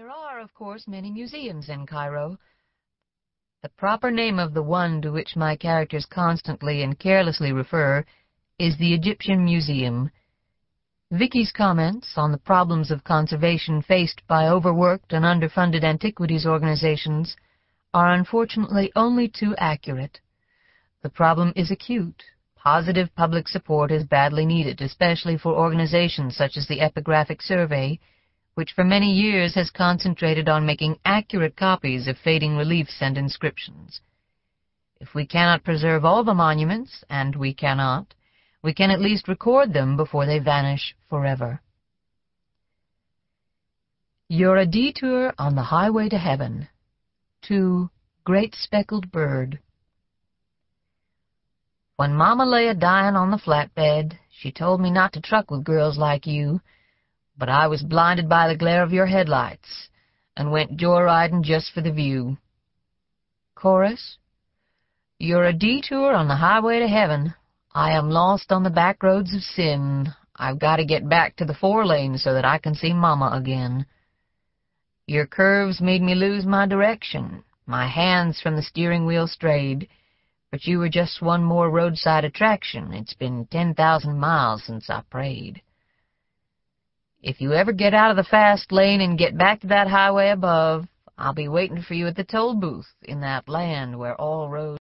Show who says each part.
Speaker 1: There are, of course, many museums in Cairo. The proper name of the one to which my characters constantly and carelessly refer is the Egyptian Museum. Vicky's comments on the problems of conservation faced by overworked and underfunded antiquities organizations are unfortunately only too accurate. The problem is acute. Positive public support is badly needed, especially for organizations such as the Epigraphic Survey, which for many years has concentrated on making accurate copies of fading reliefs and inscriptions. If we cannot preserve all the monuments, and we cannot, we can at least record them before they vanish forever. You're a detour on the highway to heaven. To Great Speckled Bird. When Mama lay a-dying on the flatbed, she told me not to truck with girls like you, but I was blinded by the glare of your headlights and went joyriding just for the view. Chorus. You're a detour on the highway to heaven. I am lost on the back roads of sin. I've got to get back to the four lanes so that I can see Mama again. Your curves made me lose my direction. My hands from the steering wheel strayed. But you were just one more roadside attraction. It's been ten thousand miles since I prayed. If you ever get out of the fast lane and get back to that highway above, I'll be waiting for you at the toll booth in that land where all roads